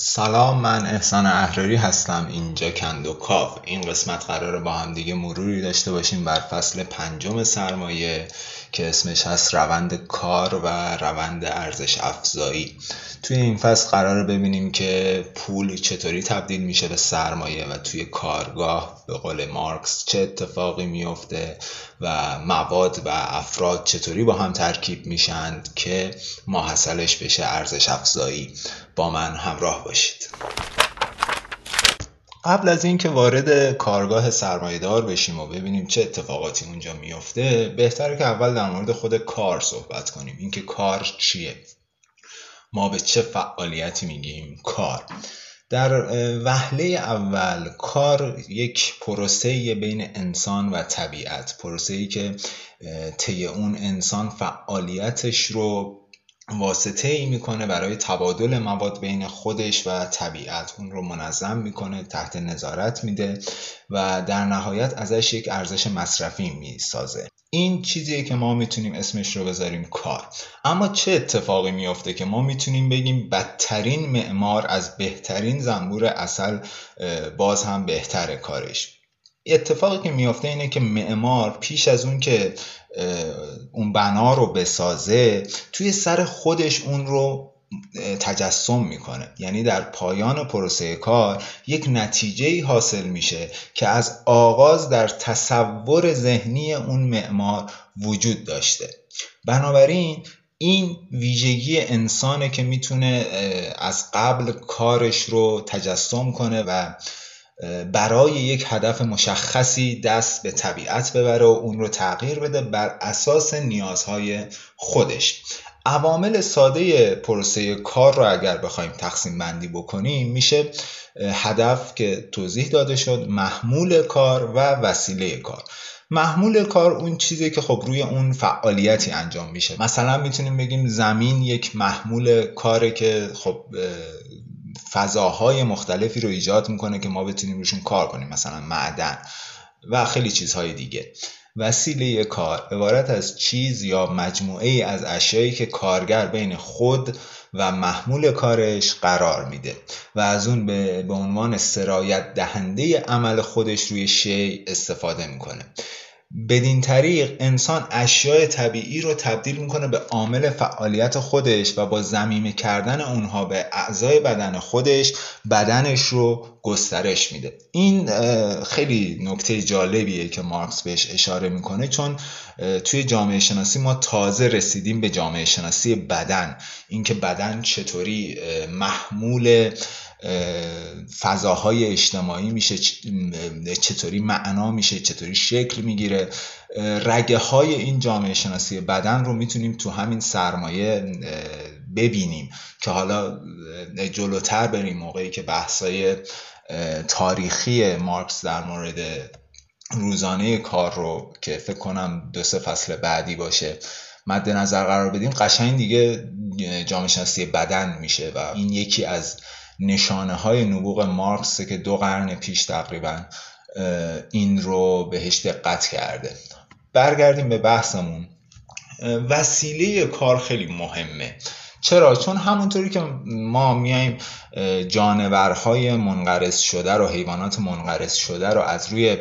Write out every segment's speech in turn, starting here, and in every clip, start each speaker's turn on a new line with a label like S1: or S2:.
S1: سلام من احسان احراری هستم. اینجا کاف. این قسمت قراره با هم دیگه مروری داشته باشیم بر فصل پنجم سرمایه. که اسمش هست روند کار و روند ارزش افزایی. توی این فصل قراره ببینیم که پول چطوری تبدیل میشه به سرمایه و توی کارگاه. به قول مارکس چه اتفاقی میفته و مواد و افراد چطوری با هم ترکیب میشند که ماحصلش بشه ارزش افزایی. با من همراه باشید. قبل از اینکه وارد کارگاه سرمایهدار بشیم و ببینیم چه اتفاقاتی اونجا میفته بهتره که اول در مورد خود کار صحبت کنیم. اینکه کار چیه؟ ما به چه فعالیتی میگیم؟ کار. در وهله اول کار یک پروسه بین انسان و طبیعت. پروسه ای که طی اون انسان فعالیتش رو واسطه ای می‌کنه برای تبادل مواد بین خودش و طبیعت. اون رو منظم می‌کنه تحت نظارت میده و در نهایت ازش یک ارزش مصرفی می‌سازه. این چیزیه که ما می‌تونیم اسمش رو بذاریم کار. اما چه اتفاقی میافته که ما می‌تونیم بگیم بدترین معمار از بهترین زنبور اصل باز هم بهتره کارش؟ اتفاقی که میافته اینه که معمار پیش از اون که اون بنا رو بسازه توی سر خودش اون رو تجسم می‌کنه. یعنی در پایان پروسه کار یک نتیجه حاصل میشه که از آغاز در تصور ذهنی اون معمار وجود داشته. بنابراین این ویژگی انسانه که می‌تونه از قبل کارش رو تجسم کنه و برای یک هدف مشخصی دست به طبیعت ببره و اون رو تغییر بده بر اساس نیازهای خودش. عوامل ساده پروسه کار رو اگر بخوایم تقسیم بندی بکنیم میشه هدف که توضیح داده شد محمول کار و وسیله کار. محمول کار اون چیزی که خب روی اون فعالیتی انجام میشه. مثلا می‌تونیم بگیم زمین یک محمول کاره که خب فضاهای مختلفی رو ایجاد می‌کنه که ما بتونیم روشون کار کنیم مثلا معدن و خیلی چیزهای دیگه. وسیله کار عبارت از چیز یا مجموعه از اشیایی که کارگر بین خود و محمول کارش قرار میده و از اون به, عنوان سرایت دهنده عمل خودش روی شی استفاده می‌کنه. بدین طریق انسان اشیاء طبیعی رو تبدیل می‌کنه به عامل فعالیت خودش و با زمینه کردن اونها به اعضای بدن خودش بدنش رو گسترش میده. این خیلی نکته جالبیه که مارکس بهش اشاره می‌کنه چون توی جامعه شناسی ما تازه رسیدیم به جامعه شناسی بدن. اینکه بدن چطوری محمول فضاهای اجتماعی میشه چطوری معنا میشه چطوری شکل می‌گیره. رگه های این جامعه شناسی بدن رو می‌تونیم تو همین سرمایه ببینیم که حالا جلوتر بریم موقعی که بحثای تاریخی مارکس در مورد روزانه کار رو که فکر کنم دو سه فصل بعدی باشه مد نظر قرار بدیم. قشنگ دیگه جامعه شناسی بدن میشه و این یکی از نشانه های نبوغ مارکس که دو قرن پیش تقریبا این رو بهش دقت کرده. برگردیم به بحثمون. وسیله کار خیلی مهمه. چرا؟ چون همونطوری که ما میایم جانورهای منقرض شده رو حیوانات منقرض شده رو از روی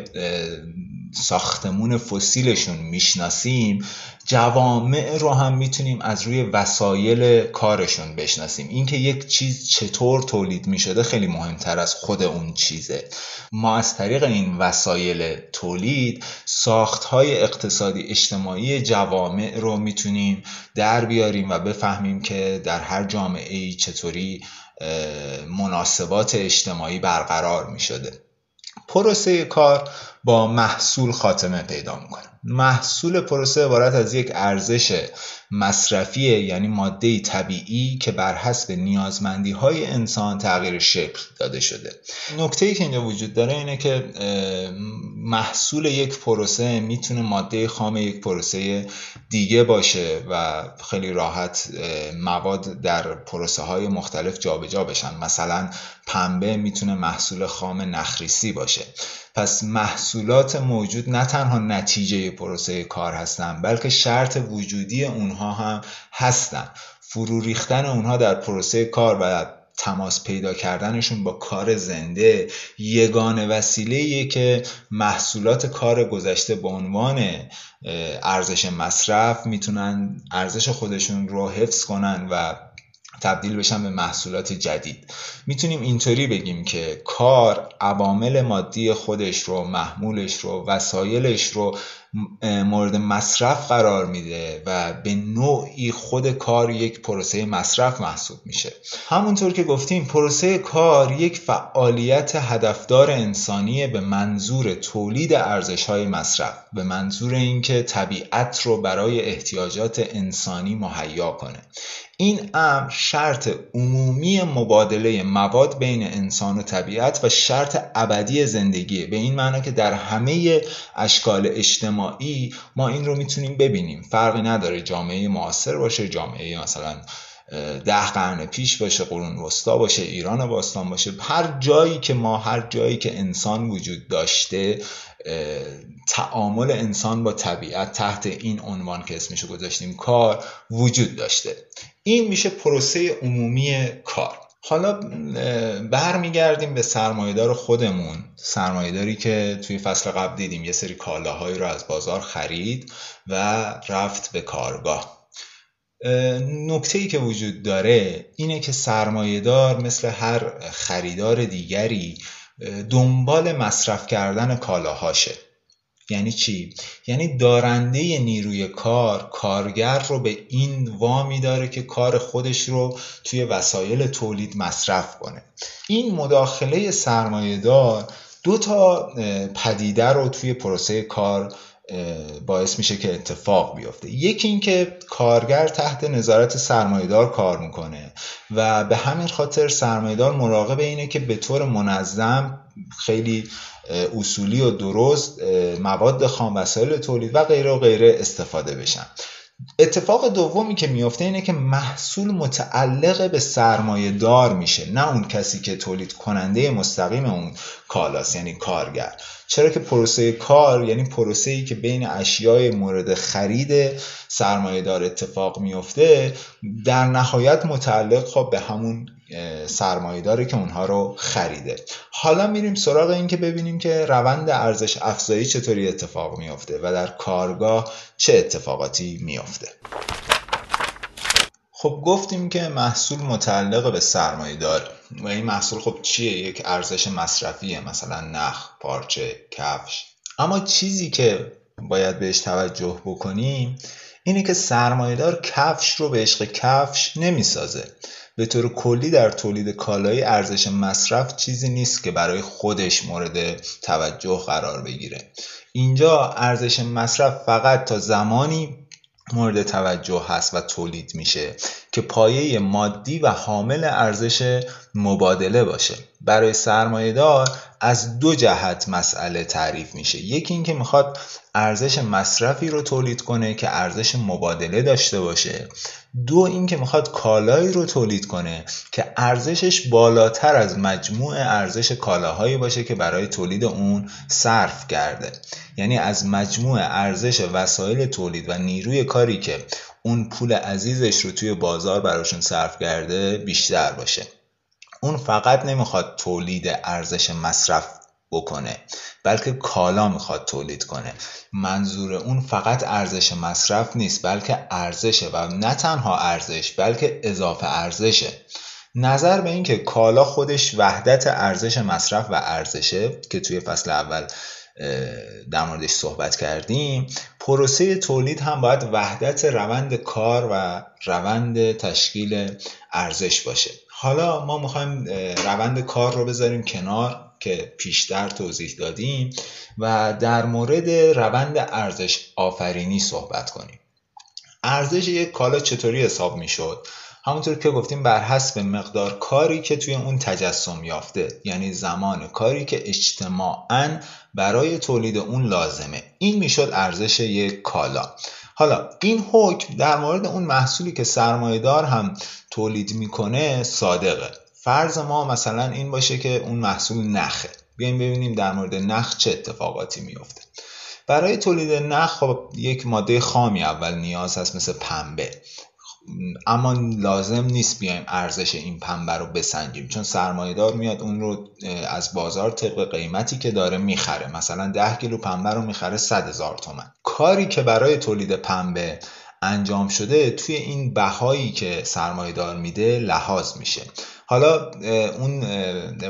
S1: ساختمون فسیلشون می‌شناسیم جوامع رو هم می‌تونیم از روی وسایل کارشون بشناسیم. اینکه یک چیز چطور تولید می‌شده خیلی مهمتر از خود اون چیزه. ما از طریق این وسایل تولید ساختهای اقتصادی اجتماعی جوامع رو می‌تونیم در بیاریم و بفهمیم که در هر جامعه ای چطوری مناسبات اجتماعی برقرار می‌شده. پروسه کار با محصول خاتمه پیدا می‌کنه محصول پروسه عبارت از یک ارزش مصرفی یعنی ماده طبیعی که بر حسب نیازمندی های انسان تغییر شکل داده شده. نکته ای که اینجا وجود داره اینه که محصول یک پروسه می‌تونه ماده خام یک پروسه دیگه باشه و خیلی راحت مواد در پروسه های مختلف جابجا جا بشن. مثلا پنبه می‌تونه محصول خام نخریسی باشه. پس محصولات موجود نه تنها نتیجه پروسه کار هستن بلکه شرط وجودی اونها هم هستن. فرو ریختن اونها در پروسه کار و تماس پیدا کردنشون با کار زنده یگانه وسیله که محصولات کار گذشته به عنوان ارزش مصرف می‌تونن ارزش خودشون رو حفظ کنن و تبدیل بشن به محصولات جدید. می‌تونیم اینطوری بگیم که کار عوامل مادی خودش رو محمولش رو وسایلش رو مورد مصرف قرار میده و به نوعی خود کار یک پروسه مصرف محسوب میشه. همونطور که گفتیم پروسه کار یک فعالیت هدفدار انسانی به منظور تولید ارزش های مصرف به منظور اینکه طبیعت رو برای احتیاجات انسانی مهیا کنه. این امر شرط عمومی مبادله مواد بین انسان و طبیعت و شرط ابدی زندگیه. به این معنی که در همه اشکال اجتماعی ما این رو می‌تونیم ببینیم. فرقی نداره جامعه معاصر باشه جامعه مثلا ده قرن پیش باشه قرون وسطا باشه ایران باستان باشه. هر جایی که ما هر جایی که انسان وجود داشته تعامل انسان با طبیعت تحت این عنوان که اسمشو گذاشتیم کار وجود داشته. این میشه پروسه عمومی کار. حالا برمیگردیم به سرمایهدار خودمون. سرمایهداری که توی فصل قبل دیدیم یه سری کالاهایی رو از بازار خرید و رفت به کارگاه. نکته ای که وجود داره اینه که سرمایهدار مثل هر خریدار دیگری دنبال مصرف کردن کالاهاشه. یعنی چی؟ یعنی دارنده نیروی کار کارگر رو به این وامی داره که کار خودش رو توی وسایل تولید مصرف کنه این مداخله سرمایهدار دو تا پدیده رو توی پروسه کار باعث میشه که اتفاق بیفته. یکی اینکه کارگر تحت نظارت سرمایهدار کار می‌کنه و به همین خاطر سرمایهدار مراقب اینه که به طور منظم خیلی اصولی و درست مواد خام وسایل تولید و غیره و غیره استفاده بشن. اتفاق دومی که میفته اینه که محصول متعلق به سرمایه دار میشه نه اون کسی که تولید کننده مستقیم اون کالاست یعنی کارگر. چرا که پروسه کار یعنی پروسه ای که بین اشیای مورد خرید سرمایه دار اتفاق میفته در نهایت متعلق خب به همون سرمایه داره که اونها رو خریده. حالا میریم سراغ این که ببینیم که روند ارزش افزایی چطوری اتفاق میافته و در کارگاه چه اتفاقاتی میافته. خب گفتیم که محصول متعلق به سرمایه داره و این محصول خب چیه؟ یک ارزش مصرفیه مثلا نخ پارچه کفش. اما چیزی که باید بهش توجه بکنیم اینه که سرمایهدار کفش رو به عشق کفش نمی‌سازه. به طور کلی در تولید کالایی ارزش مصرف چیزی نیست که برای خودش مورد توجه قرار بگیره. اینجا ارزش مصرف فقط تا زمانی مورد توجه هست و تولید میشه که پایه مادی و حامل ارزش مبادله باشه. برای سرمایهدار از دو جهت مسئله تعریف میشه. یکی اینکه می‌خواد ارزش مصرفی رو تولید کنه که ارزش مبادله داشته باشه. دو اینکه می‌خواد کالایی رو تولید کنه که ارزشش بالاتر از مجموع ارزش کالاهایی باشه که برای تولید اون صرف کرده. یعنی از مجموع ارزش وسایل تولید و نیروی کاری که اون پول عزیزش رو توی بازار براشون صرف کرده بیشتر باشه. اون فقط نمی‌خواد تولید ارزش مصرف بکنه بلکه کالا می‌خواد تولید کنه. منظور اون فقط ارزش مصرف نیست بلکه ارزشه و نه تنها ارزش بلکه اضافه ارزشه. نظر به اینکه کالا خودش وحدت ارزش مصرف و ارزشه که توی فصل اول در موردش صحبت کردیم پروسه تولید هم باید وحدت روند کار و روند تشکیل ارزش باشه. حالا ما می‌خوایم روند کار رو بذاریم کنار که پیشتر توضیح دادیم و در مورد روند ارزش آفرینی صحبت کنیم. ارزش یک کالا چطوری حساب می‌شد؟ همونطور که گفتیم بر حسب مقدار کاری که توی اون تجسم یافته یعنی زمان کاری که اجتماعا برای تولید اون لازمه. این می‌شد ارزش یک کالا. حالا این حکم در مورد اون محصولی که سرمایهدار هم تولید می‌کنه صادقه. فرض ما مثلا این باشه که اون محصول نخه. بیایم ببینیم در مورد نخ چه اتفاقاتی میفته برای تولید نخ خب یک ماده خامی اول نیاز هست مثل پنبه. اما لازم نیست بیایم ارزش این پنبه رو بسنجیم چون سرمایهدار میاد اون رو از بازار طبق قیمتی که داره می‌خره. مثلا 10 کیلو پنبه رو می‌خره 100 هزار تومن. کاری که برای تولید پنبه انجام شده توی این بهایی که سرمایهدار میده لحاظ میشه. حالا اون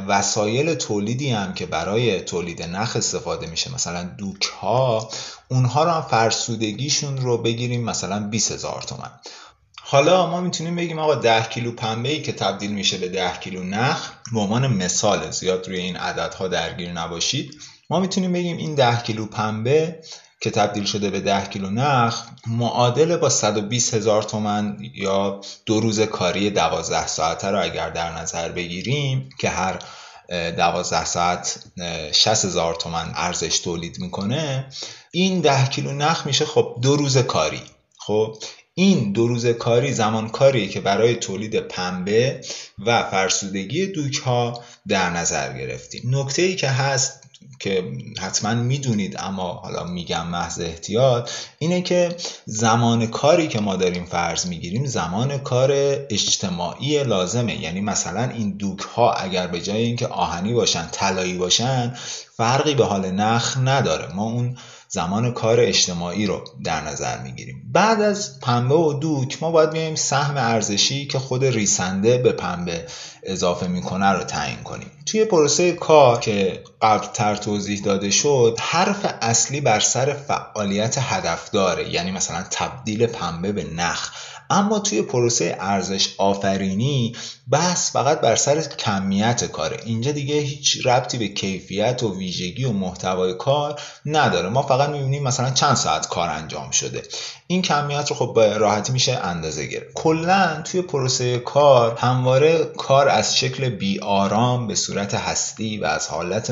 S1: وسایل تولیدی هم که برای تولید نخ استفاده میشه مثلا دوک ها اونها رو هم فرسودگیشون رو بگیریم مثلا 20 هزار تومن. حالا ما می‌تونیم بگیم آقا 10 کیلو پنبه ای که تبدیل میشه به 10 کیلو نخ به عنوان مثال زیاد روی این عددها درگیر نباشید. ما می‌تونیم بگیم این 10 کیلو پنبه که تبدیل شده به 10 کیلو نخ معادل با 120 هزار تومن یا دو روز کاری 12 ساعته رو اگر در نظر بگیریم که هر 12 ساعت 60 هزار تومن ارزش تولید می‌کنه این 10 کیلو نخ میشه خب دو روز کاری. خب این دو روز کاری زمان کاریه که برای تولید پنبه و فرسودگی دوک ها در نظر گرفتیم. نکته ای که هست که حتما می‌دونید اما حالا میگم محض احتیاط اینه که زمان کاری که ما داریم فرض می‌گیریم زمان کار اجتماعی لازمه. یعنی مثلا این دوک ها اگر به جای اینکه آهنی باشن طلایی باشن فرقی به حال نخ نداره. ما اون زمان کار اجتماعی رو در نظر می‌گیریم. بعد از پنبه و دوک ما باید بیایم سهم ارزشی که خود ریسنده به پنبه اضافه می‌کنه رو تعیین کنیم. توی پروسه کار که قبل تر توضیح داده شد حرف اصلی بر سر فعالیت هدف داره یعنی مثلا تبدیل پنبه به نخ. اما توی پروسه ارزش آفرینی بحث فقط بر سر کمیت کاره. اینجا دیگه هیچ ربطی به کیفیت و ویژگی و محتوای کار نداره. ما فقط می‌بینیم مثلا چند ساعت کار انجام شده. این کمیت رو خب به راحتی میشه اندازه گرفت کلا توی پروسه کار همواره کار از شکل بی آرام به صورت هستی و از حالت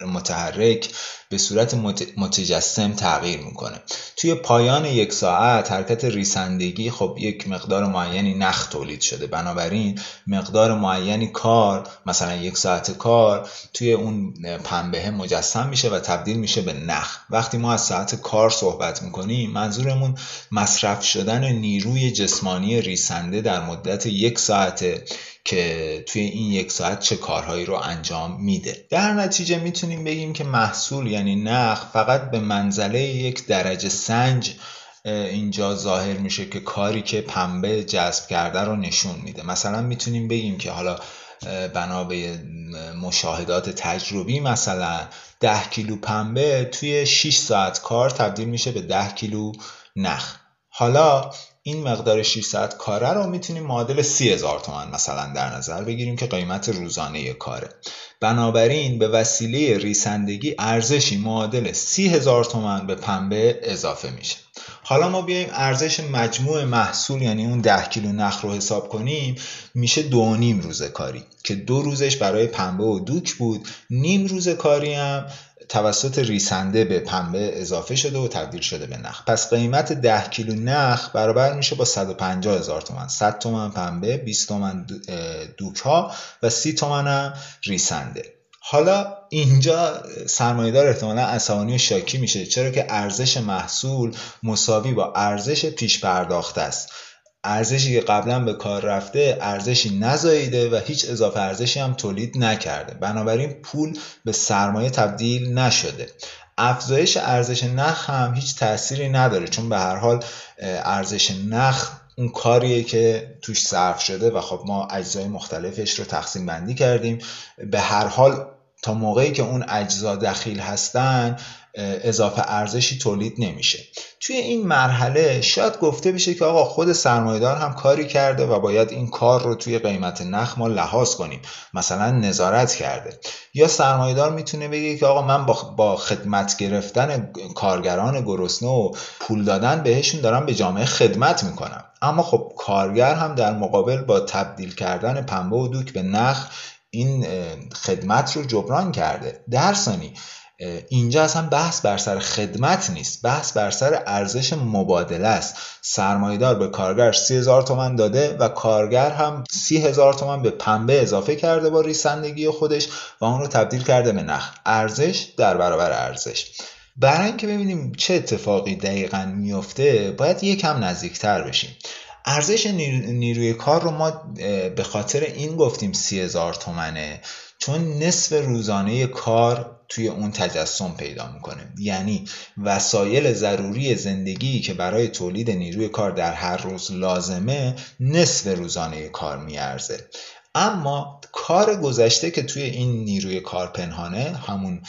S1: متحرک به صورت متجسم تغییر می‌کنه. توی پایان یک ساعت حرکت ریسندگی خب یک مقدار معینی نخ تولید شده. بنابراین مقدار معینی کار مثلا یک ساعت کار توی اون پنبه مجسم میشه و تبدیل میشه به نخ. وقتی ما از ساعت کار صحبت می‌کنیم منظورمون مصرف شدن نیروی جسمانی ریسنده در مدت یک ساعته که توی این یک ساعت چه کارهایی رو انجام میده. در نتیجه می‌تونیم بگیم که محصول یعنی نخ فقط به منزله یک درجه سنج اینجا ظاهر میشه که کاری که پنبه جذب کرده رو نشون میده. مثلا می‌تونیم بگیم که حالا بنا به مشاهدات تجربی مثلا 10 کیلو پنبه توی 6 ساعت کار تبدیل میشه به 10 کیلو نخ. حالا این مقدار 600 کاره رو می‌تونیم معادل 30 هزار تومن مثلا در نظر بگیریم که قیمت روزانه کاره. بنابراین به وسیله ریسندگی ارزشی معادل 30 هزار تومن به پنبه اضافه میشه. حالا ما بیایم ارزش مجموع محصول یعنی اون 10 کیلو نخ رو حساب کنیم میشه دو نیم روز کاری که دو روزش برای پنبه و دوک بود. نیم روز کاری هم توسط ریسنده به پنبه اضافه شده و تبدیل شده به نخ. پس قیمت 10 کیلو نخ برابر میشه با 150 هزار تومن. 100 تومن پنبه 20 تومن دوک ها و 30 تومن هم ریسنده. حالا اینجا سرمایهدار احتمالا عصبانی و شاکی میشه. چرا که ارزش محصول مساوی با ارزش پیش پرداخته است. ارزشی که قبلا به کار رفته ارزشی نزاییده و هیچ اضافه ارزشی هم تولید نکرده. بنابراین پول به سرمایه تبدیل نشده. افزایش ارزش نخ هم هیچ تأثیری نداره. چون به هر حال ارزش نخ اون کاریه که توش صرف شده و خب ما اجزای مختلفش رو تقسیم بندی کردیم. به هر حال تا موقعی که اون اجزا دخیل هستن اضافه ارزشی تولید نمیشه. توی این مرحله شاید گفته بشه که آقا خود سرمایدار هم کاری کرده و باید این کار رو توی قیمت نخ ما لحاظ کنیم. مثلا نظارت کرده. یا سرمایدار می‌تونه بگه که آقا من با خدمت گرفتن کارگران گرسنه و پول دادن بهشون دارم به جامعه خدمت می‌کنم. اما خب کارگر هم در مقابل با تبدیل کردن پنبه و دوک به نخ این خدمت رو جبران کرده. در ثانی اینجا اصلا بحث بر سر خدمت نیست. بحث بر سر ارزش مبادله است. سرمایدار به کارگر سی هزار تومن داده و کارگر هم سی هزار تومن به پنبه اضافه کرده با ریسندگی خودش و اون رو تبدیل کرده به نخ. ارزش در برابر ارزش. برای اینکه ببینیم چه اتفاقی دقیقا میفته باید یکم نزدیکتر بشیم. ارزش نیروی کار رو ما به خاطر این گفتیم سی هزار تومنه چون نصف روزانه کار توی اون تجسم پیدا می‌کنه. یعنی وسایل ضروری زندگی که برای تولید نیروی کار در هر روز لازمه نصف روزانه کار میارزه. اما کار گذشته که توی این نیروی کار پنهانه همون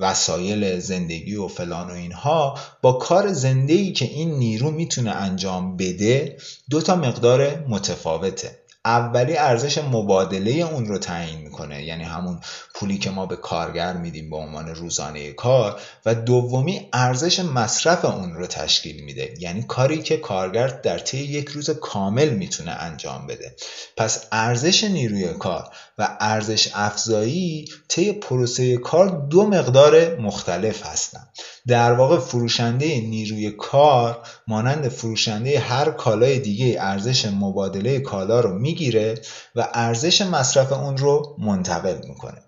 S1: وسایل زندگی و فلان و اینها با کار زندگی که این نیرو می‌تونه انجام بده دو تا مقدار متفاوته. اولی ارزش مبادله اون رو تعیین می‌کنه یعنی همون پولی که ما به کارگر میدیم به عنوان روزانه کار و دومی ارزش مصرف اون رو تشکیل میده یعنی کاری که کارگر در طی یک روز کامل می‌تونه انجام بده. پس ارزش نیروی کار ارزش افزایی طی پروسه کار دو مقدار مختلف هستن. در واقع فروشنده نیروی کار مانند فروشنده هر کالای دیگه ارزش مبادله کالا رو می‌گیره و ارزش مصرف اون رو منتقل می‌کنه.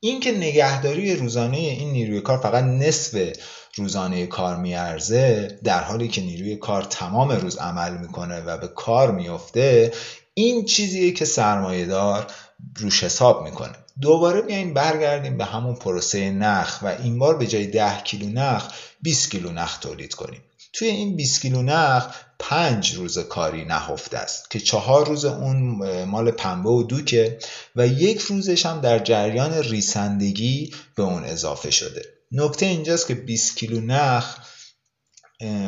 S1: اینکه نگهداری روزانه این نیروی کار فقط نصف روزانه کار میارزه در حالی که نیروی کار تمام روز عمل می‌کنه و به کار میفته این چیزیه که سرمایه دار روش حساب می‌کنه. دوباره بیایم برگردیم به همون پروسه نخ و این بار به جای 10 کیلو نخ 20 کیلو نخ تولید کنیم. توی این 20 کیلو نخ پنج روز کاری نهفته است که چهار روز اون مال پنبه و دوکه و یک روزش هم در جریان ریسندگی به اون اضافه شده. نکته اینجاست که 20 کیلو نخ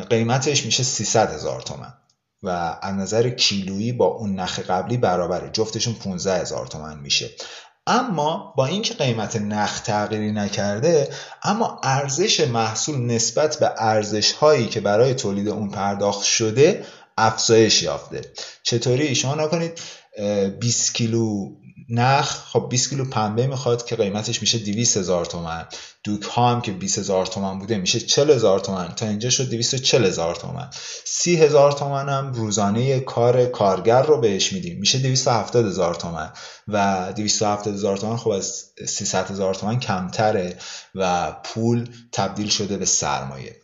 S1: قیمتش میشه 300 هزار تومن. و از نظر کیلویی با اون نخ قبلی برابره. جفتشون 15 هزار تومن میشه. اما با اینکه قیمت نخ تغییری نکرده اما ارزش محصول نسبت به ارزش هایی که برای تولید اون پرداخت شده افزایش یافته. چطوری؟ شما نکنید 20 کیلو نخ خب 20 کیلو پنبه می‌خواد که قیمتش میشه 200 هزار تومن. دوک ها هم که 20 هزار تومن بوده میشه 40 هزار تومن. تا اینجا شد 240 هزار تومن. 30 هزار تومن هم روزانه کار کارگر رو بهش میدیم. میشه 270 هزار تومن. و 270 هزار تومن خب از 300 هزار تومن کمتره و پول تبدیل شده به سرمایه.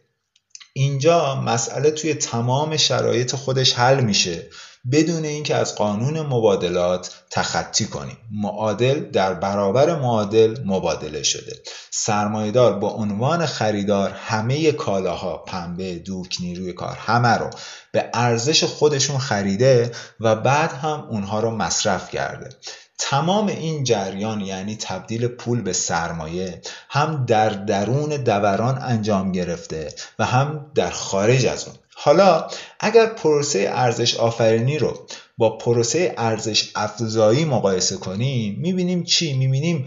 S1: اینجا مسئله توی تمام شرایط خودش حل میشه. بدون اینکه از قانون مبادلات تخطی کنیم. معادل در برابر معادل مبادله شده. سرمایدار با عنوان خریدار همه کالاها پنبه دوک نیروی کار همه رو به ارزش خودشون خریده و بعد هم اونها رو مصرف کرده. تمام این جریان یعنی تبدیل پول به سرمایه هم در درون دوران انجام گرفته و هم در خارج از اون. حالا اگر پروسه ارزش آفرینی رو با پروسه ارزش افزایی مقایسه کنیم می‌بینیم چی؟ می‌بینیم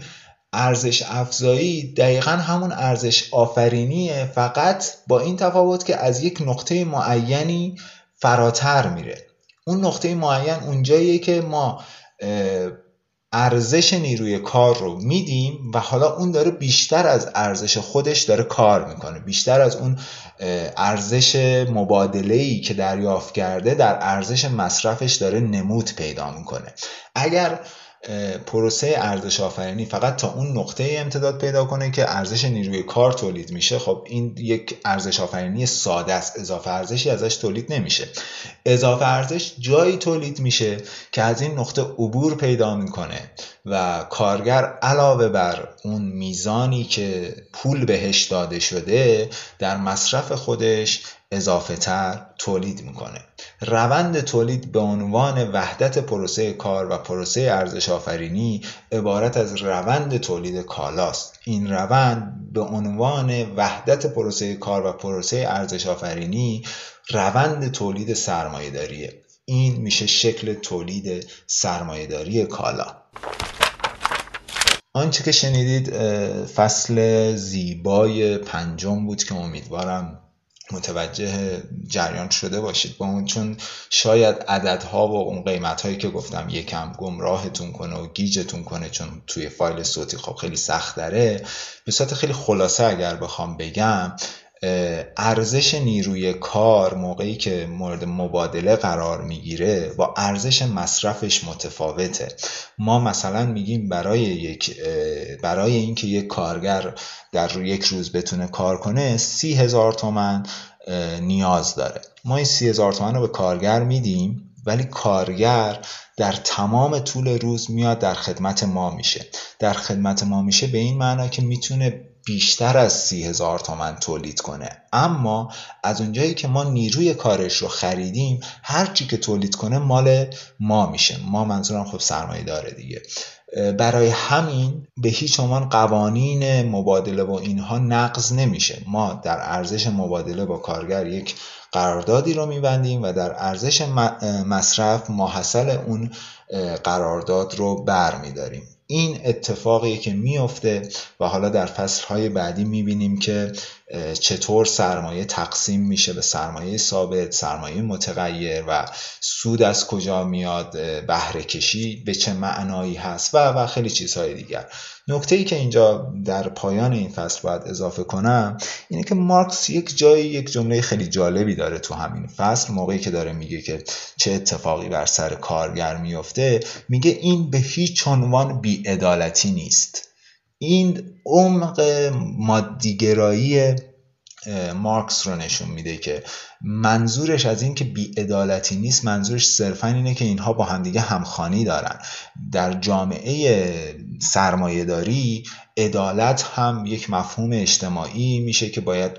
S1: ارزش افزایی دقیقا همون ارزش آفرینیه فقط با این تفاوت که از یک نقطه معینی فراتر میره اون نقطه معین اونجاییه که ما ارزش نیروی کار رو میدیم و حالا اون داره بیشتر از ارزش خودش داره کار می‌کنه. بیشتر از اون ارزش مبادله که دریافت کرده در ارزش مصرفش داره نمود پیدا می‌کنه. اگر پروسه ارزش آفرینی فقط تا اون نقطه امتداد پیدا کنه که ارزش نیروی کار تولید میشه. خب این یک ارزش آفرینی ساده است. اضافه ارزشی ازش تولید نمیشه. اضافه ارزش جایی تولید میشه که از این نقطه عبور پیدا می‌کنه و کارگر علاوه بر اون میزانی که پول بهش داده شده در مصرف خودش اضافه تر تولید می‌کنه. روند تولید به عنوان وحدت پروسه کار و پروسه ارزش آفرینی عبارت از روند تولید کالاست. این روند به عنوان وحدت پروسه کار و پروسه ارزش آفرینی روند تولید سرمایه داریه این میشه شکل تولید سرمایهداری کالا. آنچه که شنیدید فصل زیبای پنجم بود که امیدوارم متوجه جریان شده باشید. با اون چون شاید عددها و اون قیمت هایی که گفتم یکم گمراهتون کنه و گیجتون کنه چون توی فایل صوتی خب خیلی سخت داره به صورت خیلی خلاصه اگر بخوام بگم ارزش نیروی کار موقعی که مورد مبادله قرار می‌گیره با ارزش مصرفش متفاوته. ما مثلا میگیم برای یک برای اینکه یک کارگر در یک روز بتونه کار کنه سی هزار تومن نیاز داره. ما این سی هزار تومن رو به کارگر میدیم ولی کارگر در تمام طول روز میاد در خدمت ما میشه. در خدمت ما میشه به این معنا که می‌تونه بیشتر از سی هزار تومن تولید کنه. اما از اونجایی که ما نیروی کارش رو خریدیم هرچی که تولید کنه مال ما میشه. ما منظورم خب سرمایه داره دیگه. برای همین به هیچ عنوان قوانین مبادله و اینها نقض نمیشه. ما در ارزش مبادله با کارگر یک قراردادی رو میبندیم و در ارزش مصرف ماحصل اون قرارداد رو بر میداریم این اتفاقیه که میفته و حالا در فصلهای بعدی می‌بینیم که چطور سرمایه تقسیم میشه به سرمایه ثابت سرمایه متغیر و سود از کجا میاد بهره کشی به چه معنایی هست و و خیلی چیزهای دیگر. نکته ای که اینجا در پایان این فصل باید اضافه کنم اینه که مارکس یک جایی یک جمله خیلی جالبی داره تو همین فصل. موقعی که داره میگه که چه اتفاقی بر سر کارگر میفته میگه این به هیچ عنوان بیعدالتی نیست. این عمق مادیگرایی مارکس رو نشون میده که منظورش از این که بیعدالتی نیست منظورش صرفا اینه که اینها با همدیگه همخانی دارن. در جامعه سرمایهداری عدالت هم یک مفهوم اجتماعی میشه که باید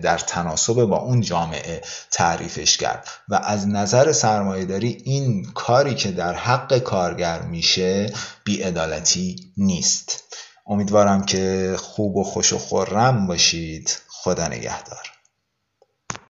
S1: در تناسب با اون جامعه تعریفش کرد. و از نظر سرمایهداری این کاری که در حق کارگر میشه بیعدالتی نیست. امیدوارم که خوب و خوش و خورم باشید. خدا نگهدار.